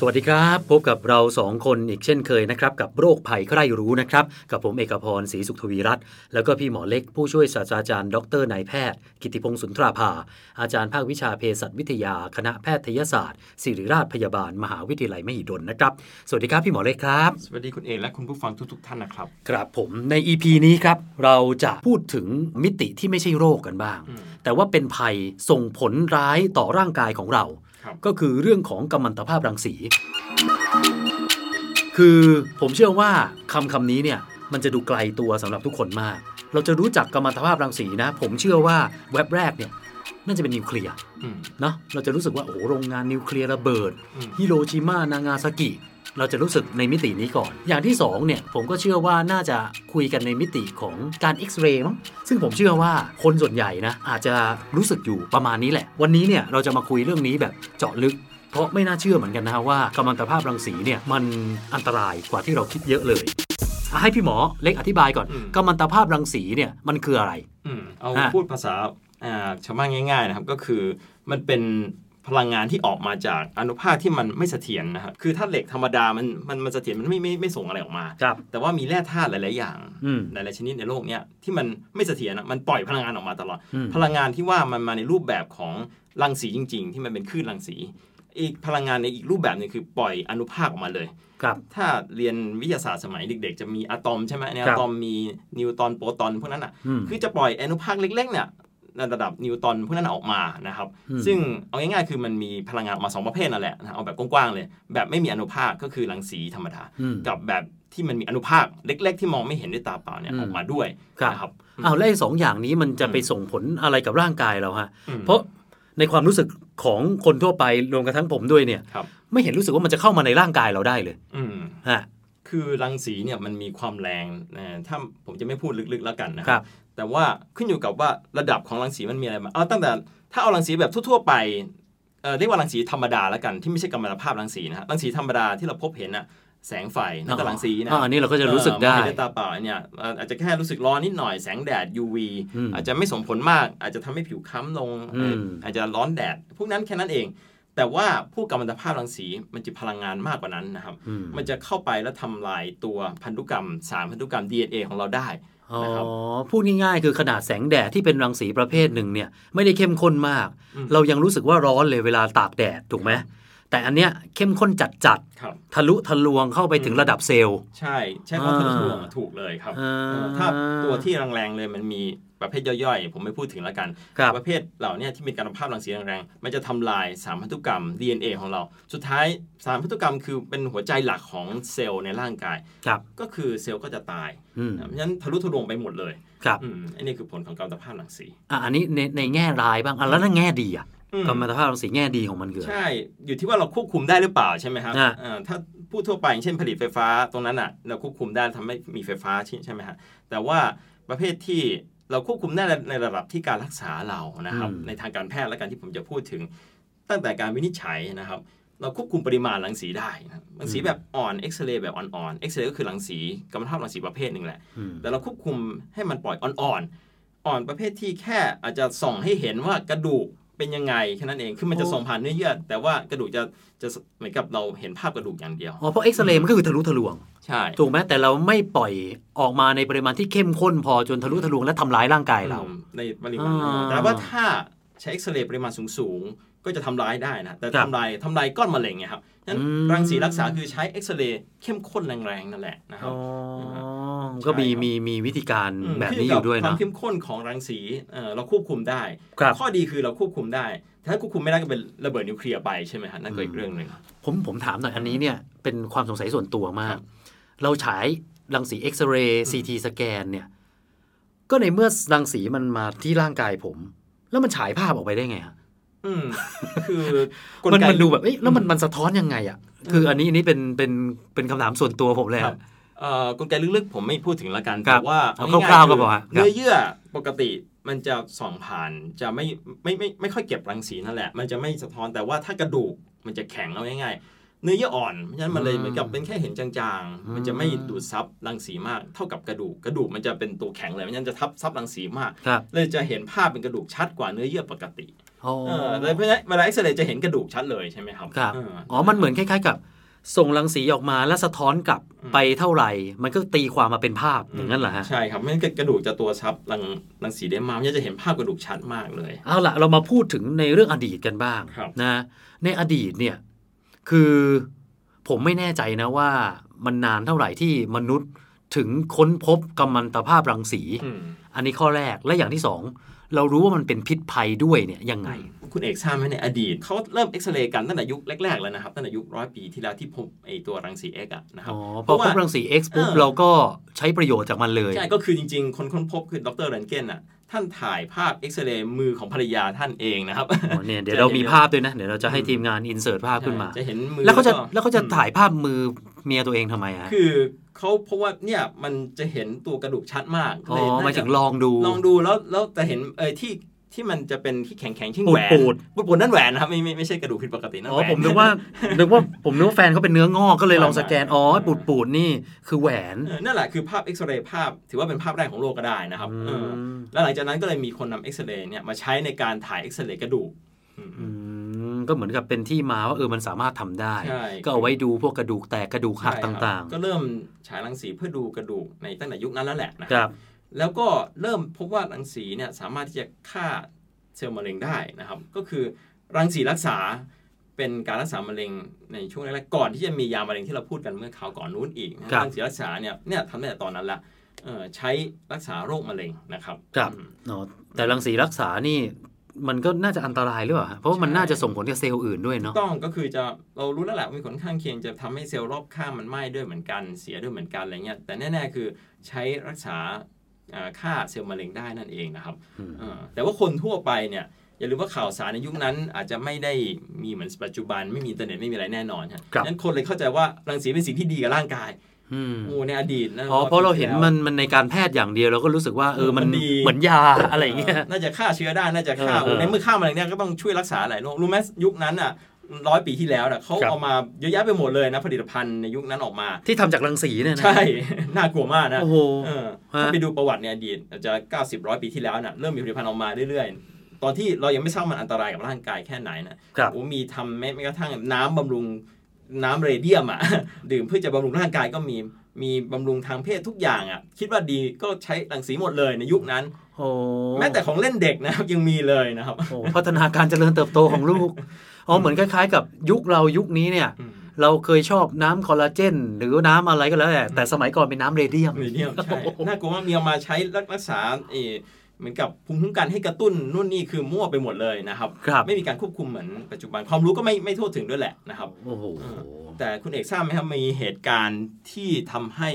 สวัสดีครับ พบกับเราสองคนอีกเช่นเคยนะครับ กับโรคภัยใครรู้นะครับ กับผมเอกพรศรีสุขทวีรัตน์แล้วก็พี่หมอเล็กผู้ช่วยศาสตราจารย์ ดรนายแพทย์ กิติพงศ์สุนทราภา อาจารย์ภาควิชาเภสัชวิทยา คณะแพทยศาสตร์ ศิริราชพยาบาล มหาวิทยาลัยมหิดลนะครับ สวัสดีครับพี่หมอเล็กครับ สวัสดีคุณเอกและคุณผู้ฟังทุกๆท่านนะครับครับผมใน EP นี้ครับเราจะพูดถึงมิติที่ไม่ใช่โรคกันบ้าง แต่ว่าเป็นภัยส่งผลร้ายต่อร่างกายของเราครับ ก็คือเรื่องของกัมมันตภาพรังสี คือผมเชื่อว่าคำคำนี้เนี่ยมันจะดูไกลตัวสำหรับทุกคนมาก เราจะรู้จักกัมมันตภาพรังสีนะ ผมเชื่อว่าเว็บแรกเนี่ยน่าจะเป็นนิวเคลียร์อืมเนาะเราจะรู้สึกว่าโอ้โหโรงงานนิวเคลียร์ระเบิดอืมฮิโรชิมานางาซากิ เราจะรู้สึกในมิตินี้ก่อน อย่างที่สองเนี่ยผมก็เชื่อว่าน่าจะคุยกันในมิติของการเอ็กซเรย์มั้งซึ่งผมเชื่อว่าคนส่วนใหญ่นะอาจจะรู้สึกอยู่ประมาณนี้แหละ วันนี้เนี่ยเราจะมาคุยเรื่องนี้แบบเจาะลึกเพราะไม่น่าเชื่อเหมือนกันนะฮะว่ากัมมันตภาพรังสีเนี่ยมันอันตรายกว่าที่เราคิดเยอะเลยอะให้พี่หมอเล็กอธิบายก่อนกัมมันตภาพรังสีเนี่ยมันคืออะไรอืมเอาฮะพูดภาษาอ่าชาวบ้านง่าย ๆ นะครับ ก็คือมันเป็น พลังงานที่ออกมาจากอนุภาคที่มันไม่เสถียรนะครับคือถ้าเหล็กธรรมดามันมันมันเสถียรมันไม่ไม่ไม่ส่งอะไรออกมา ครับ แต่ว่ามีแร่ธาตุหลาย ๆ อย่างอืม หลาย ๆ ชนิดในโลกเนี้ยที่มันไม่เสถียรนะมันปล่อยพลังงานออกมาตลอด อืม พลังงานที่ว่ามันมาในรูปแบบของรังสีจริง ๆ ที่มันเป็นคลื่นรังสี อีกพลังงานในอีกรูปแบบหนึงคือปล่อยอนุภาคออกมาเลย ครับ ถ้าเรียนวิทยาศาสตร์สมัยเด็ก ๆ จะมีอะตอมใช่ไหมในครัอะบตอมมีนิวตรอนโปรตอนพวกนั้นอะ อืม คือจะปล่อยอนุภาคเล็กๆเนี่ยใน ระดับนิวตรอนพวกนั้นออกมานะครับอืมซึ่งเอาง่ายๆคือมันมีพลังงานออกมาสองประเภทนั่นแหละนะเอาแบบกว้างๆเลย แบบไม่มีอนุภาคก็คือรังสีธรรมดาอืมกับแบบที่มันมีอนุภาคเล็ก ๆ ที่มองไม่เห็นด้วยตาเปล่าเนี่ยอืมออกมาด้วยครับนะครับอ้าวแล้วไอ้สองอย่างนี้มันจะไปส่งผลอะไรกับร่างกายเราฮะอืมเพราะในความรู้สึกของคนทั่วไปรวมกระทั่งผมด้วยเนี่ยครับไม่เห็นรู้สึกว่ามันจะเข้ามาในร่างกายเราได้เลยอืมฮะคือรังสีเนี่ยมันมีความแรงนะถ้าผมจะไม่พูดลึกๆแล้วกันนะคครัรับ แต่ว่าขึ้นอยู่กับว่าระดับของรังสีมันมีอะไรบ้างเอาตั้งแต่ถ้าเอารังสีแบบทั่วๆไปเอ่อเรียกว่ารังสีธรรมดาแล้วกันที่ไม่ใช่กัมมันตภาพรังสีนะฮะรังสีธรรมดาที่เราพบเห็นน่ะแสงไฟนั่นก็รังสีนะอ่าอันนี้เราก็จะรู้สึกได้เออมองเห็นด้วยตาเปล่าเนี่ยเอ่ออาจจะแค่รู้สึกร้อนนิดหน่อยแสงแดด UV อืมอาจจะไม่ส่งผลมาก อาจจะทำให้ผิวค้ำลงอืมอาจจะร้อนแดด พวกนั้นแค่นั้นเอง แต่ว่าผู้กัมมันตภาพรังสีมันจะพลังงานมากกว่านั้นนะครับอืมมันจะเข้าไปแล้วทำลายตัวพันธุกรรมสารพันธุกรรม DNA ของเราได้อ๋อ นะครับพูดง่ายๆ คือขนาดแสงแดดที่เป็นรังสีประเภทหนึ่งเนี่ยไม่ได้เข้มข้นมากอืมเรายังรู้สึกว่าร้อนเลยเวลาตากแดดถูกไหม แต่อันเนี้ยเข้มข้นจัดครับๆทะลุทะลวงเข้าไปถึงระดับเซลล์ ใช่ ใช่ความอ่าทะลุทะลวงอะถูกเลยครับอ่าเออถ้าตัวที่แรงๆเลยมันมีประเภทย่อยๆ ผมไม่พูดถึงแล้วกันครับประเภทเหล่าเนี้ที่มีการภาพรังสีแรงๆ มันจะทำลายสารพันธุกรรม DNA ของเรา สุดท้ายสารพันธุกรรมคือเป็นหัวใจหลักของเซลล์ในร่างกายครับก็คือเซลล์ก็จะตายอืมนะเพราะฉะนั้นทะลุทะลวงไปหมดเลย ครับอืมอันนี้คือผลของการภาพรังสี อะอันนี้ในในแง่ร้ายบ้างอะแล้วในแง่ดีอะ อืมกัมมันตภาพรังสีแง่ดีของมันคืออะไรใช่ อยู่ที่ว่าเราควบคุมได้หรือเปล่าใช่ไหมครับอ่าอ่าถ้าพูดทั่วไปอย่างเช่นผลิตไฟฟ้าตรงนั้นอะ เราควบคุมได้ทำให้มีไฟฟ้าใช่ใช่ไหมฮะแต่ว่าประเภทที่เราควบคุมได้ในระดับที่การรักษาเรานะครับอืมในทางการแพทย์และการที่ผมจะพูดถึง ตั้งแต่การวินิจฉัยนะครับ เราควบคุมปริมาณรังสีได้นะครับรังสีแบบอ่อนเอ็กซเรย์แบบอ่อนๆเอ็กซเรย์ก็คือรังสีกัมมันตภาพรังสีประเภทหนึ่งแหละอืมแต่เราควบคุมให้มันปล่อยอ่อนๆอ่อนประเภทที่แค่อาจจะส่องให้เห็นว่ากระดูก เป็นยังไงแค่นั้นเองคือมันจะโอ้ส่องผ่านเนื้อเยื่อแต่ว่ากระดูกจะจะเหมือนกับเราเห็นภาพกระดูกอย่างเดียวอ๋อเพราะเอ็กซเรย์มันก็คือทะลุทะลวงใช่ถูกไหมแต่เราไม่ปล่อยออกมาในปริมาณที่เข้มข้นพอจนทะลุทะลวงและทำร้ายร่างกายเราอืมในปริมาณอ่าแต่ว่าถ้าใช้เอ็กซเรย์ปริมาณสูงๆ ก็จะทำร้ายได้นะแต่ครับทำลายทำลายก้อนมะเร็งไงครับนั้นอืมรังสีรักษาคือใช้เอ็กซเรย์เข้มข้นแรงๆนั่นแหละนะครับอ๋อ ก็มีใช่ครับมีมีวิธีการมแบบนี้อยู่ด้วยควาเนาะมเข้มข้นของรังสีเอ่อเราควบคุมได้ครับข้อดีคือเราควบคุมได้ ถ้าควบคุมไม่ได้ก็เป็นระเบิดนิวเคลียร์ไปใช่ไหมฮะนั่นก็อีกเรื่องหนึ่งผมผมถามหน่อยอันนี้เนี่ยเป็นความสงสัยส่วนตัวมาครักบเราฉายรังสีเอ็กซเรย์ซีทีสแกนเนี่ยก็ในเมื่อรังสีมันมาที่ร่างกายผม แล้วมันฉายภาพออกไปได้ไงฮะอืมคือกมันไกมันดูแบบเอ๊ะแล้วมันมันสะท้อนยังไงอะ คืออันนี้อันนี้เป็นเป็นเป็นคำถามส่วนตัวผมเลยคครัรับบเอ่อ กลไกลึกๆผมไม่พูดถึงละกันครัแต่บว่าเอาง่ยๆคร่าวๆก็คือพอฮะครับเนื้อเยื่อปกติมันจะส่องผ่านจะไม่ไม่ไม่ไม่ค่อยเก็บรังสีนั่นแหละ มันจะไม่สะท้อนแต่ว่าถ้ากระดูกมันจะแข็งเอาง่ายๆ เนื้อเยื่ออ่อนเพราะฉะนั้นมันเลยเหมือนกับเป็นแค่เห็นจางๆ มันจะไม่ดูดซับรังสีมากเท่ากับกระดูกกระดูกมันจะเป็นตัวแข็งเลยเพราะฉะนั้นจะทับซับรังสีมากครับเลยจะเห็นภาพเป็นกระดูกชัดกว่าเนื้อเยื่อปกติอ๋อเออเลยเพราะฉะนั้นเวลาเอ็กซเรย์จะเห็นกระดูกชัดเลยใช่ไหมครับครับเอออ๋อมันเหมือนคล้ายๆกับ ส่งรังสีออกมาแล้วสะท้อนกลับอืมไปเท่าไหร่ มันก็ตีความมาเป็นภาพอย่างนั้นเหรอฮะใช่ครับไม่งั้นกระดูกจะตัวซับรังรังสีได้มากมันจะเห็นภาพกระดูกชัดมากเลย เอาละเรามาพูดถึงในเรื่องอดีตกันบ้างครับนะในอดีตเนี่ยคือผมไม่แน่ใจนะว่ามันนานเท่าไหร่ที่มนุษย์ ถึงค้นพบกัมมันตภาพรังสีอืมอันนี้ข้อแรกและอย่างที่สองเรารู้ว่ามันเป็นพิษภัยด้วยเนี่ยยังไง คุณเอกทราบไหมในอดีตเขาเริ่มเอ็กซเรย์กันตั้งแต่ยุคแรกๆแล้วนะครับตั้งแต่ยุคร้อยปีที่แล้วที่พบไอตัวรังสี X อะนะครับอ๋อพอพบรังสี X ปุ๊บเออเราก็ใช้ประโยชน์จากมันเลยใช่ก็คือจริงๆ คนค้นพบคือดรเรนเกนอะท่านถ่ายภาพเอ็กซเรย์มือของภรรยาท่านเองนะครับอ๋อเนี่ยเดี๋ยวเรามีภาพด้วยนะ เดี๋ยวเราจะให้ทีมงานอินเสิร์ตภาพขึ้นมาจะเห็นมือแล้วเขาจะก็แล้วเขาจะอืมถ่ายภาพมือเมียตัวเองทำไมฮะคือ เขาเพราะว่าเนี่ยมันจะเห็นตัวกระดูกชัดมากอ๋อเลยน่หมายจะถึงลองดูลองดูแล้วแล้วแต่เห็นเออที่ที่มันจะเป็นที่แข็งแข็งๆที่ปูแหดวนปูดปูดๆนั่นแหวนนะครับไม่ไม่ไม่ใช่กระดูกผิดปกตินั่นอ๋อแหวนผมนึกว่านึกว่าผมนึกว่าแฟนเขาเป็นเนื้องอกก็เลยลองสแกนอ๋อปูดปูดๆนี่คือแหวนเออนั่นแหละคือภาพเอ็กซเรย์ภาพ ถือว่าเป็นภาพแรกของโลกก็ได้นะครับอืมเออแล้วหลังจากนั้นก็เลยมีคนนำเอ็กซเรย์เนี่ยมาใช้ในการถ่ายเอ็กซเรย์กระดูกอืมอืม ก็เหมือนกับเป็นที่มาว่าเออมันสามารถทำได้ใช่ก็เอาไว้ดูพวกกระดูกแตกกระดูกหักใช่ครับต่างก็เริ่มฉายรังสีเพื่อดูกระดูกในตั้งแต่ยุคนั้นแล้วแหละนะๆครับ แล้วก็เริ่มพบว่ารังสีเนี่ยสามารถที่จะฆ่าเซลล์มะเร็งได้นะครับ ก็คือรังสีรักษาเป็นการรักษามะเร็งในช่วงแรกๆก่อนที่จะมียามะเร็งที่เราพูดกันเมื่อคราวก่อนนู้นอีกนะครับรังสีรักษาเนี่ยเนี่ยทำตั้งแต่ตอนนั้นละเอ่อใช้รักษาโรคมะเร็งนะครับ ครับอืมอ๋อแต่รังสีรักษานี่ มันก็น่าจะอันตรายหรือเปล่าฮะเพราะว่ามันใช่น่าจะส่งผลกับเซลล์อื่นด้วยเนาะต้องก็คือจะเรารู้แล้วแหละว่ามีผลข้างเคียงจะทำให้เซลล์รอบข้างมันไหม้ด้วยเหมือนกันเสียด้วยเหมือนกันอะไรเงี้ยแต่แน่ๆคือใช้รักษาเอ่อฆ่าเซลล์มะเร็งได้นั่นเองนะครับอืมเออแต่ว่าคนทั่วไปเนี่ยอย่าลืมว่าข่าวสารในยุคนั้นอาจจะไม่ได้มีเหมือนปัจจุบันไม่มีอินเทอร์เน็ตไม่มีอะไรแน่นอนครับครับนั้นคนเลยเข้าใจว่ารังสีเป็นสิ่งที่ดีกับร่างกายอืม โอ้ในอดีตนะอ๋อเพราะเราเห็นปีที่มันแล้วมันในการแพทย์อย่างเดียวเราก็รู้สึกว่าเออมันมันดีเหมือนยาอะไรอย่างเงี้ยน่าจะฆ่าเชื้อได้น่าจะฆ่าเออเออในเมื่อฆ่ามะเร็งเนี่ยก็ต้องช่วยรักษาหลายโรครู้ไหมยุคนั้นอะร้อยปีที่แล้วน่ะเขาครับเอามาเยอะแยะไปหมดเลยนะ ผลิตภัณฑ์ในยุคนั้นออกมา ที่ทำจากรังสีเนี่ยนะใช่ น่ากลัวมากนะโอ้โหเออฮะถ้าไปดูประวัติในอดีตอาจจะ 90ร้อยปีที่แล้วน่ะเริ่มมีผลิตภัณฑ์ออกมาเรื่อยๆ ตอนที่เรายังไม่ทราบมันอันตรายกับร่างกายแค่ไหนนะครับโอ้มีทำแม้แม้กระทั่งน้ำบำรุง น้ำเรเดียมอะดื่มเพื่อจะบำรุงร่างกายก็มีมีบำรุงทางเพศทุกอย่างอะ คิดว่าดีก็ใช้รังสีหมดเลยในยุคนั้นโอ้แม้แต่ของเล่นเด็กนะครับยังมีเลยนะครับโอ้พัฒนาการเจริญเติบโตของลูกอ๋อเหมือนคล้าย ๆ กับยุคเรายุคนี้เนี่ยอืมเราเคยชอบน้ำคอลลาเจน หรือน้ำอะไรก็แล้วแต่แต่สมัยก่อนเป็นน้ำเรเดียมเรเดียมใช่น่ากลัวมากมีเอามาใช้รักษาเออ เหมือนกับภูมิคุ้มกันให้กระตุ้นนู่นนี่คือมั่วไปหมดเลยนะครับครับไม่มีการควบคุมเหมือนปัจจุบันความรู้ก็ไม่ไม่ทั่วถึงด้วยแหละนะครับโอ้โหแต่คุณเอกทราบไหมครับมีเหตุการณ์ที่ทำให้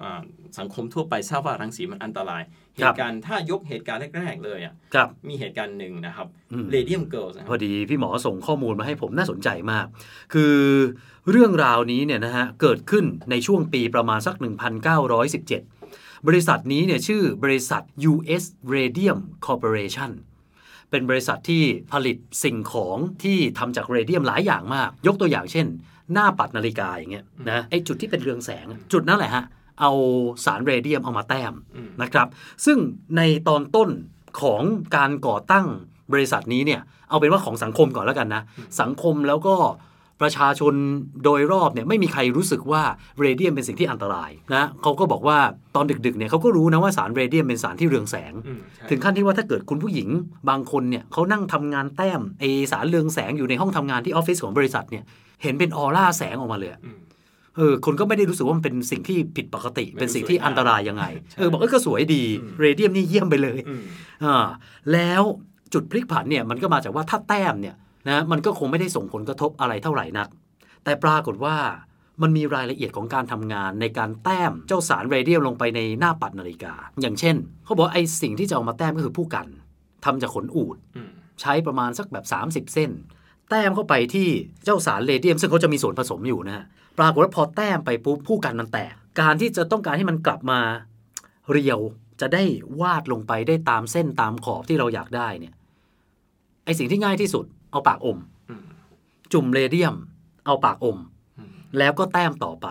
อ่าสังคมทั่วไปทราบว่ารังสีมันอันตราย เหตุการณ์ถ้ายกเหตุการณ์แรกๆเลยอะครับมีเหตุการณ์หนึ่งนะครับอืมเรเดียมเกิลนะคพรัอบดีพี่หมอส่งข้อมูลมาให้ผมน่าสนใจมาก คือเรื่องราวนี้เนี่ยนะฮะเกิดขึ้นในช่วงปีประมาณสัก 1917 บริษัทนี้เนี่ยชื่อบริษัท US Radium Corporation เป็นบริษัทที่ผลิตสิ่งของที่ทำจากเรเดียมหลายอย่างมาก ยกตัวอย่างเช่น หน้าปัดนาฬิกาอย่างเงี้ยนะไอจุดที่เป็นเรืองแสง จุดนั้นแหละฮะเอาสารเรเดียมเอามาแต้มอืมนะครับ ซึ่งในตอนต้นของการก่อตั้งบริษัทนี้เนี่ยเอาเป็นว่าของสังคมก่อนแล้วกันนะ สังคมแล้วก็ ประชาชนโดยรอบเนี่ยไม่มีใครรู้สึกว่าเรเดียมเป็นสิ่งที่อันตรายนะเขาก็บอกว่าตอนดึกๆเนี่ยเขาก็รู้นะว่าสารเรเดียมเป็นสารที่เรืองแสงอืมใช่ถึงขั้นที่ว่าถ้าเกิดคุณผู้หญิงบางคนเนี่ยเขานั่งทำงานแต้มไอสารเรืองแสงอยู่ในห้องทำงานที่ออฟฟิศของบริษัทเนี่ยเห็นเป็นออร่าแสงออกมาเลยอะอืมเออคนก็ไม่ได้รู้สึกว่ามันเป็นสิ่งที่ผิดปกติไม่เป็นสิ่งที่รู้สึกอันตรายยังไงใช่เออบอกเออก็สวยดีอืมเรเดียมนี่เยี่ยมไปเลยอืมอ่าแล้วจุดพลิกผันเนี่ยมันก็มาจากว่าถ้าแต้มเนี่ย นะมันก็คงไม่ได้ส่งผลกระทบอะไรเท่าไหร่นัก แต่ปรากฏว่ามันมีรายละเอียดของการทำงานในการแต้มเจ้าสารเรเดียมลงไปในหน้าปัดนาฬิกา อย่างเช่น เขาบอกว่าไอ้สิ่งที่จะเอามาแต้มก็คือผู้กันทำจากขนอูดอืมใช้ประมาณสักแบบ 30 เส้น แต้มเข้าไปที่เจ้าสารเรเดียม ซึ่งเขาจะมีส่วนผสมอยู่นะฮะปรากฏว่าพอแต้มไปปุ๊บผู้กันมันแตก การที่จะต้องการให้มันกลับมาเรียวจะได้วาดลงไปได้ตามเส้นตามขอบที่เราอยากได้เนี่ยไอสิ่งที่ง่ายที่สุด เอาปากอมอืมจุ่มเรเดียม เอาปากอมอืมแล้วก็แต้มต่อไป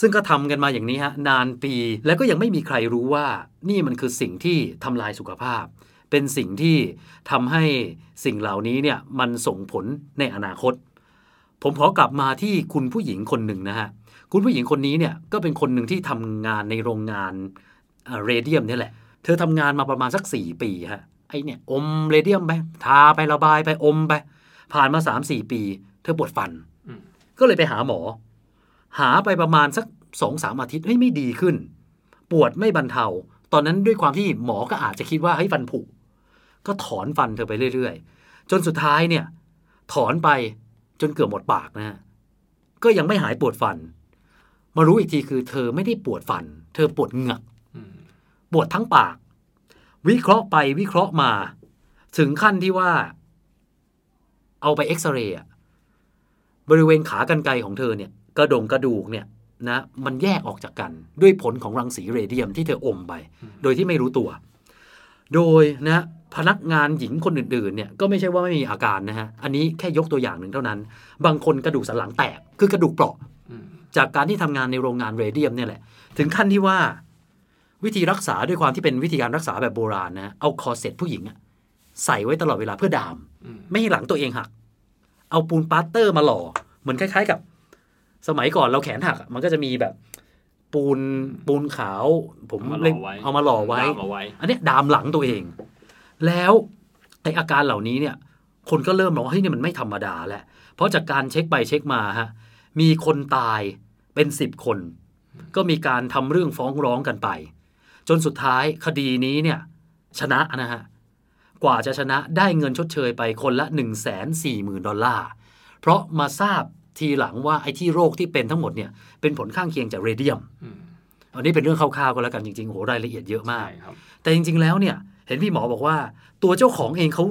ซึ่งก็ทำกันมาอย่างนี้ฮะนานปีแล้วก็ยังไม่มีใครรู้ว่านี่มันคือสิ่งที่ทำลายสุขภาพ เป็นสิ่งที่ทำให้สิ่งเหล่านี้เนี่ยมันส่งผลในอนาคต ผมขอกลับมาที่คุณผู้หญิงคนหนึ่งนะฮะคุณผู้หญิงคนนี้เนี่ยก็เป็นคนหนึ่งที่ทำงานในโรงงานเรเดียมเนี่ยแหละ เธอทำงานมาประมาณสัก 4 ปีฮะไอเนี่ยอมเรเดียมไปทาไประบายไปอมไป ผ่านมา3-4ปี เธอปวดฟันอืมก็เลยไปหาหมอ หาไปประมาณสักสองสามอาทิตย์เฮ้ยไม่ดีขึ้น ปวดไม่บรรเทา ตอนนั้นด้วยความที่หมอก็อาจจะคิดว่าเฮ้ยฟันผุก็ถอนฟันเธอไปเรื่อยๆ จนสุดท้ายเนี่ย ถอนไปจนเกือบหมดปากนะฮะก็ยังไม่หายปวดฟัน มารู้อีกทีคือ เธอไม่ได้ปวดฟัน เธอปวดเหงือกอืมปวดทั้งปาก วิเคราะห์ไปวิเคราะห์มา ถึงขั้นที่ว่า เอาไปเอ็กซเรย์อะบริเวณขากรรไกรของเธอเนี่ยกระดงกระดูกเนี่ยนะมันแยกออกจากกันด้วยผลของรังสีเรเดียมที่เธออมไป โดยที่ไม่รู้ตัว โดยนะพนักงานหญิงคนอื่นๆเนี่ยก็ไม่ใช่ว่าไม่มีอาการนะฮะ อันนี้แค่ยกตัวอย่างหนึ่งเท่านั้น บางคนกระดูกสันหลังแตก คือกระดูกเปราะอืมจากการที่ทำงานในโรงงานเรเดียมเนี่ยแหละ ถึงขั้นที่ว่า วิธีรักษาด้วยความที่เป็นวิธีการรักษาแบบโบราณนะ เอาคอร์เซ็ตผู้หญิงอะใส่ไว้ตลอดเวลาเพื่อดามอืมไม่ให้หลังตัวเองหัก เอาปูนปลาสเตอร์มาหล่อ เหมือนคล้าย ๆ กับ สมัยก่อนเราแขนหักอะมันก็จะมีแบบ ปูนปูนขาว ผมเอามาหเรีล่ยกอไว้เอามาหล่อไว้ดามเอาไว้อันเนี้ยดามหลังตัวเอง แล้วไออาการเหล่านี้เนี่ย คนก็เริ่มมองว่าเฮ้ยนี่มันไม่ธรรมดาแล้วเพราะจากการเช็คไปเช็คมาฮะมีคนตายเป็นสิบคน ก็มีการทำเรื่องฟ้องร้องกันไป จนสุดท้ายคดีนี้เนี่ย ชนะนะฮะ กว่าจะชนะได้เงินชดเชยไปคนละ 1 4 0 0 0 0 ดอลลาร์ เพราะมาทราบทีหลังว่าไอ้ที่โรคที่เป็นทั้งหมดเนี่ยเป็นผลข้างเคียงจากเรเดียมอืมอันนี้เป็นเรื่องคร่าวๆก็แล้วกันจริงๆโหรายละเอียดเยอะมากใช่ครับแต่จริงๆแล้วเนี่ยเห็นพี่หมอบอกว่าตัวเจ้าของเองเขา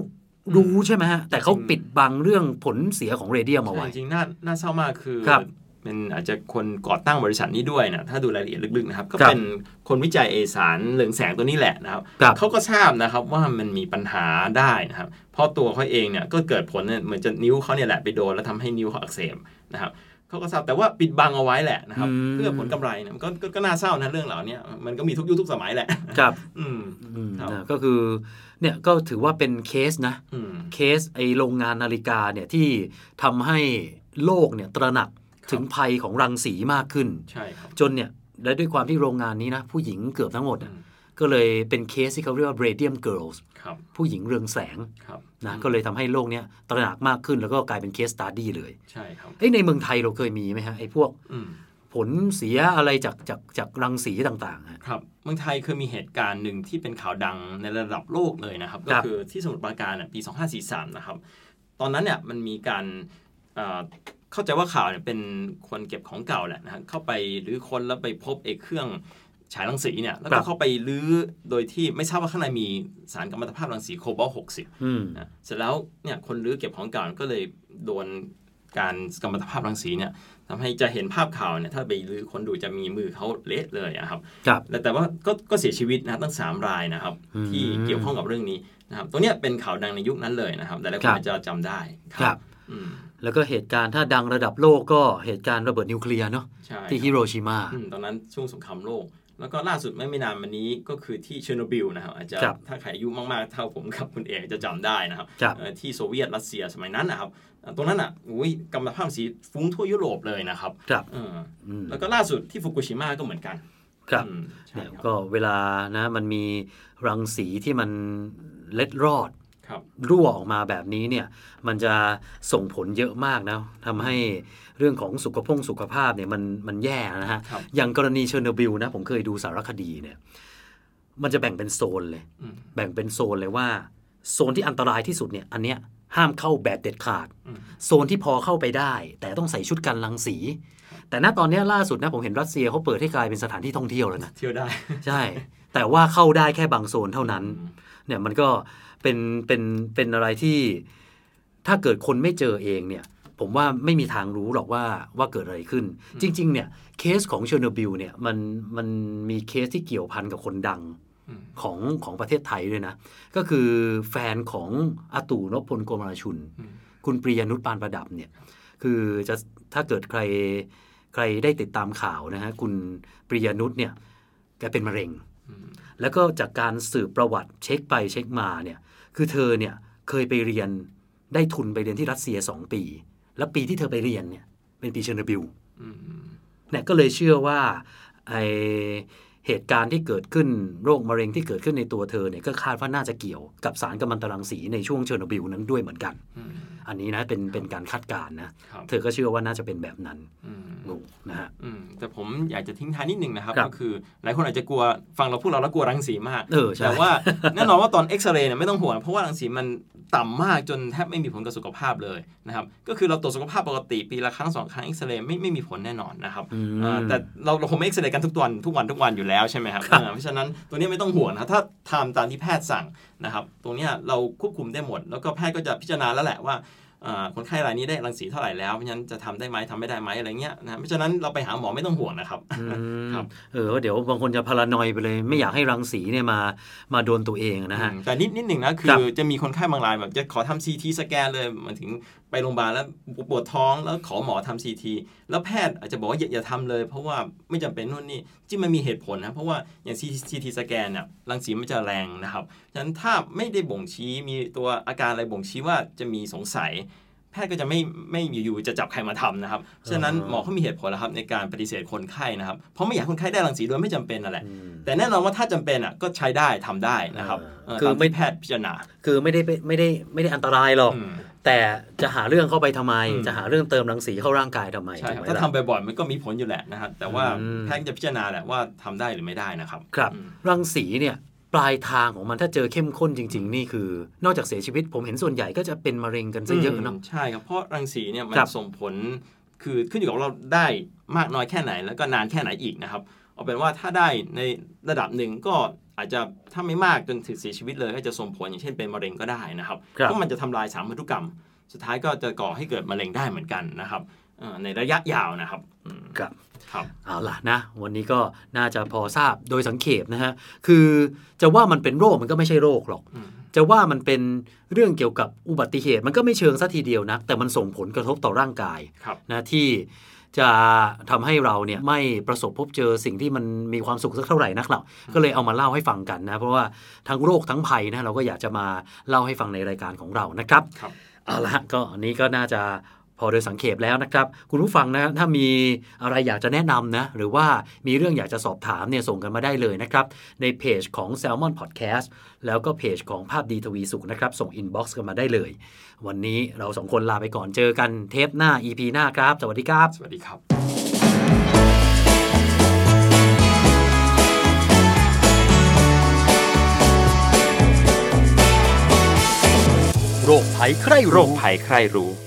รู้ใช่ไหมฮะแต่เขาจริงปิดบังเรื่องผลเสียของเรเดียมเอาไว้ใช่จริงๆน่าน่าเศร้ามากคือครับ เป็นอาจจะคนก่อตั้งบริษัทนี้ด้วยนะถ้าดูรายละเอียดลึกๆนะครับ ก็ครับเป็นคนวิจัยเอสารเรืองแสงตัวนี้แหละนะครับครับเขาก็ทราบนะครับว่ามันมีปัญหาได้นะครับ เพราะตัวเขาเองเนี่ยก็เกิดผลเนี่ยเหมือนจะนิ้วเขาเนี่ยแหละไปโดนแล้วทำให้นิ้วเขาอักเสบนะครับเขาก็ทราบแต่ว่าปิดบังเอาไว้แหละนะครับอืมเพื่อผลกำไรเนี่ยมันก็ก็ก็น่าเศร้านะเรื่องเหล่านี้มันก็มีทุกยุคทุกสมัยแหละครับ อืมอืมครับนะก็คือเนี่ยก็ถือว่าเป็นเคสนะอืมเคสไอโรงงานนาฬิกาเนี่ยที่ทำให้โลกเนี่ยตระหนัก ถึงภัยของรังสีมากขึ้น ใช่ครับ จนเนี่ยและด้วยความที่โรงงานนี้นะ ผู้หญิงเกือบทั้งหมดอือะมก็เลยเป็นเคสที่เขาเรียกว่า radium girls ครับผู้หญิงเรืองแสงครับนะก็เลยทำให้โลกเนี้ยตระหนักมากขึ้นแล้วก็กลายเป็น case study เลยใช่ครับเอ้ยในเมืองไทยเราเคยมีไหมฮะไอ้พวกอืมผลเสียอะไรจากจากจากรังสีต่างๆฮะครับเมืองไทยเคยมีเหตุการณ์หนึ่งที่เป็นข่าวดังในระดับโลกเลยนะครับครับก็คือที่สมุทรปราการน่ะปี 2543 นะครับ ตอนนั้นเนี่ยมันมีการ เอ่อเข้าใจว่าข่าวเนี่ยเป็นคนเก็บของเก่าแหละนะฮะเข้าไปหรือคนแล้วไปพบเอกเครื่องฉายรังสีเนี่ยแล้วครัก็บเข้าไปรื้อโดยที่ไม่ทราบว่าข้างในมีสารกัมมันตภาพรังสีโคบอลต์60อืมนะเสร็จแล้วเนี่ยคนรื้อเก็บของเก่าก็เลยโดนการกัมมันตภาพรังสีเนี่ยทำให้จะเห็นภาพข่าวเนี่ยถ้าไปรื้อคนดูจะมีมือเขาเละเลยอะครับครับแต่แต่ว่าก็ก็เสียชีวิตนะครับตั้ง 3 รายนะครับอืมที่เกี่ยวข้องกับเรื่องนี้นะครับตัวเนี้ยเป็นข่าวดังในยุคนั้นเลยนะครับ แต่หลายคครันบอาจจะจำได้ครับอืม แล้วก็เหตุการณ์ถ้าดังระดับโลกก็เหตุการณ์ระเบิดนิวเคลียร์เนาะใช่ที่ฮิโรชิมาอืมตอนนั้นช่วงสงครามโลก แล้วก็ล่าสุดไม่ไม่นานมานี้ก็คือที่เชอร์โนบิลนะครับอาจจะครับถ้าใครอายุมากๆเท่าผมกับคุณเอกจะจำได้นะครับครับเอ่อที่โซเวียตรัสเซียสมัยนั้นนะครับเอ่อตรงนั้นอะอุ้ยกัมมันตภาพรังสีฟุ้งทั่วยุโรปเลยนะครับครับเอออืมแล้วก็ล่าสุดที่ฟุกุชิมะก็เหมือนกันครับอืมใช่เนี่ยครับก็เวลานะมันมีรังสีที่มันเล็ดรอดค รับรั่วออกมาแบบนี้เนี่ยมันจะส่งผลเยอะมากนะทำให้เรื่องของสุขภงสุขภาพเนี่ยมันมันแย่นะฮะครับอย่างกรณีเชอร์โนบิลนะผมเคยดูสารคดีเนี่ยมันจะแบ่งเป็นโซนเลยอืมแบ่งเป็นโซนเลยว่าโซนที่อันตรายที่สุดเนี่ยอันเนี้ยห้ามเข้าแบบเด็ดขาดอืมโซนที่พอเข้าไปได้ แต่ต้องใส่ชุดกันรังสี แต่ณตอนเนี้ยล่าสุดนะผมเห็นรัสเซียเขาเปิดให้กลายเป็นสถานที่ท่องเที่ยวแล้วนะเที่ยวได้ใช่ แต่ว่าเข้าได้แค่บางโซนเท่านั้นอืมเนี่ยมันก็เป็นเป็นเป็นอะไรที่ถ้าเกิดคนไม่เจอเองเนี่ย ผมว่าไม่มีทางรู้หรอกว่าว่าเกิดอะไรขึ้น จริง ๆ เนี่ยเคสของเชอร์โนบิลเนี่ยมันมันมีเคสที่เกี่ยวพันกับคนดังอืมของของประเทศไทยด้วยนะ ก็คือแฟนของอาตู่นพพลโกมารชุนอืมคุณปริยนุชปานประดับเนี่ย คือจะถ้าเกิดใครใครได้ติดตามข่าวนะฮะคุณปริยนุชเนี่ยแกเป็นมะเร็งอืม แล้วก็จากการสืบประวัติเช็คไปเช็คมาเนี่ยคือเธอเนี่ยเคยไปเรียนได้ทุนไปเรียนที่รัสเซีย2ปี แล้วปีที่เธอไปเรียนเนี่ยเป็นปีเชอร์โนบิลอืมเนี่ยก็เลยเชื่อว่าไอ้เหตุการณ์ที่เกิดขึ้นโรคมะเร็งที่เกิดขึ้นในตัวเธอเนี่ยก็คาดว่าน่าจะเกี่ยวกับสารกัมมันตรังสีในช่วงเชอร์โนบิลนั้นด้วยเหมือนกัน อืมอันนี้นะเป็นเป็นการคาดการณ์นะครับเธอก็เชื่อว่าน่าจะเป็นแบบนั้นอืมดูนะฮะอืมแต่ผมอยากจะทิ้งท้ายนิดนึงนะครับครับ ก็คือหลายคนอาจจะกลัวฟังเราพูดเราแล้วกลัวรังสีมากเออใช่แต่ว่าแน่นอนว่าตอนเอ็กซเรย์เนี่ยไม่ต้องห่วงเพราะว่ารังสีมันต่ำมากจนแทบไม่มีผลกับสุขภาพเลยนะครับก็คือเราตรวจสุขภาพปกติปีละครั้งสองครั้งเอ็กซเรย์ไม่ไม่มีผลแน่นอนนะครับอืมอ่าแต่เราเราคงไม่เอ็กซเรย์กันทุกวันทุกวันทุกวันอยู่แล้วใช่ไหมครับครับอ่าเพราะฉะนั้นตัวนี้ไม่ต้องห่วงนะถ้าทำตามที่แพทย์สั่งนะครับตรงเนี้ยเราควบคุมได้หมด แล้วก็แพทย์ก็จะพิจารณาแล้วแหละว่าอ่า คนไข้รายนี้ได้รังสีเท่าไหร่แล้วเพราะฉะนั้นจะทำได้ไหมทำไม่ได้ไหมอะไรเงี้ยนะเพราะฉะนั้นเราไปหาหมอไม่ต้องห่วงนะครับอืมครับเออเดี๋ยวบางคนจะพารานอยไปเลย ไม่อยากให้รังสีเนี่ยมามาโดนตัวเองนะฮะอืมแต่นิดนิดหนึ่งนะคืครัอบจะมีคนไข้บางรายแบบจะขอทำซีทีสแกนเลยมันถึงไปโรงพยาบาลแล้วปวดท้องแล้วขอหมอทำซีทีแล้วแพทย์อาจจะบอกว่าอย่าอย่าทำเลย เพราะว่าไม่จำเป็นนู่นนี่จริงมันมีเหตุผลนะ เพราะว่าอย่างซีทีสแกนเนี่ยรังสีมันจะแรงนะครับฉะนั้นถ้าไม่ได้บ่งชี้มีตัวอาการอะไรบ่งชี้ว่าจะมีสงสัย แพทย์ก็จะไม่ไม่อยู่ๆจะจับใครมาทำนะครับ ฉะนั้นหมอเขามีเหตุผลแล้วครับในการปฏิเสธคนไข้นะครับ เพราะไม่อยากให้คนไข้ได้รังสีโดยไม่จำเป็นนั่นแหละอืมแต่แน่นอนว่าถ้าจำเป็นอะก็ใช้ได้ทำได้นะครับเออเคือไม่ตามที่แพทย์พิจารณา คือไม่ได้ไปไม่ได้ไม่ได้อันตรายหรอกอืมแต่จะหาเรื่องเข้าไปทำไมอืมจะหาเรื่องเติมรังสีเข้าร่างกายทำไมใช่ครับถูกไหมถ้าล่ะทำบ่อยๆมันก็มีผลอยู่แหละนะครับ แต่ว่าอืมแพทย์จะพิจารณาแหละว่าทำได้หรือไม่ได้นะครับ ครับอืมรังสีเนี่ย ปลายทางของมันถ้าเจอเข้มข้นจริง ๆ นี่คือ นอกจากเสียชีวิตผมเห็นส่วนใหญ่ก็จะเป็นมะเร็งกันซะเยอะเนาะใช่ครับเพราะรังสีเนี่ยมันครับส่งผลคือขึ้นอยู่กับเราได้มากน้อยแค่ไหน แล้วก็นานแค่ไหนอีกนะครับเอาเป็นว่าถ้าได้ในระดับหนึ่งก็อาจจะถ้าไม่มากจนถึงเสียชีวิตเลยก็จะส่งผลอย่างเช่นเป็นมะเร็งก็ได้นะครับครับเพราะมันจะทำลายสารพันธุกรรม สุดท้ายก็จะก่อให้เกิดมะเร็งได้เหมือนกันนะครับเอ่อ ในระยะยาวนะครับอืมครับครับเอาล่ะนะ วันนี้ก็น่าจะพอทราบโดยสังเขปนะฮะ คือจะว่ามันเป็นโรคมันก็ไม่ใช่โรคหรอกอืมจะว่ามันเป็นเรื่องเกี่ยวกับอุบัติเหตุ มันก็ไม่เชิงซะทีเดียวนะแต่มันส่งผลกระทบต่อร่างกายครับนะที่จะทำให้เราเนี่ยไม่ประสบพบเจอสิ่งที่มันมีความสุขสักเท่าไหร่นักหรอกก็เลยเอามาเล่าให้ฟังกันนะ เพราะว่าทั้งโรคทั้งภัยนะเราก็อยากจะมาเล่าให้ฟังในรายการของเรานะครับครับเอาละก็อันนี้ก็น่าจะ พอโดยสังเขปแล้วนะครับ คุณผู้ฟังนะถ้ามีอะไรอยากจะแนะนำนะ หรือว่ามีเรื่องอยากจะสอบถามเนี่ยส่งกันมาได้เลยนะครับ ในเพจของ Salmon Podcast แล้วก็เพจของสุขภาพดีทวีสุขนะครับ ส่ง inbox กันมาได้เลย วันนี้เราสองคนลาไปก่อนเจอกันเทปหน้า EP หน้าครับ สวัสดีครับ สวัสดีครับโรคภัยใครโรรู้คภัยใครรู้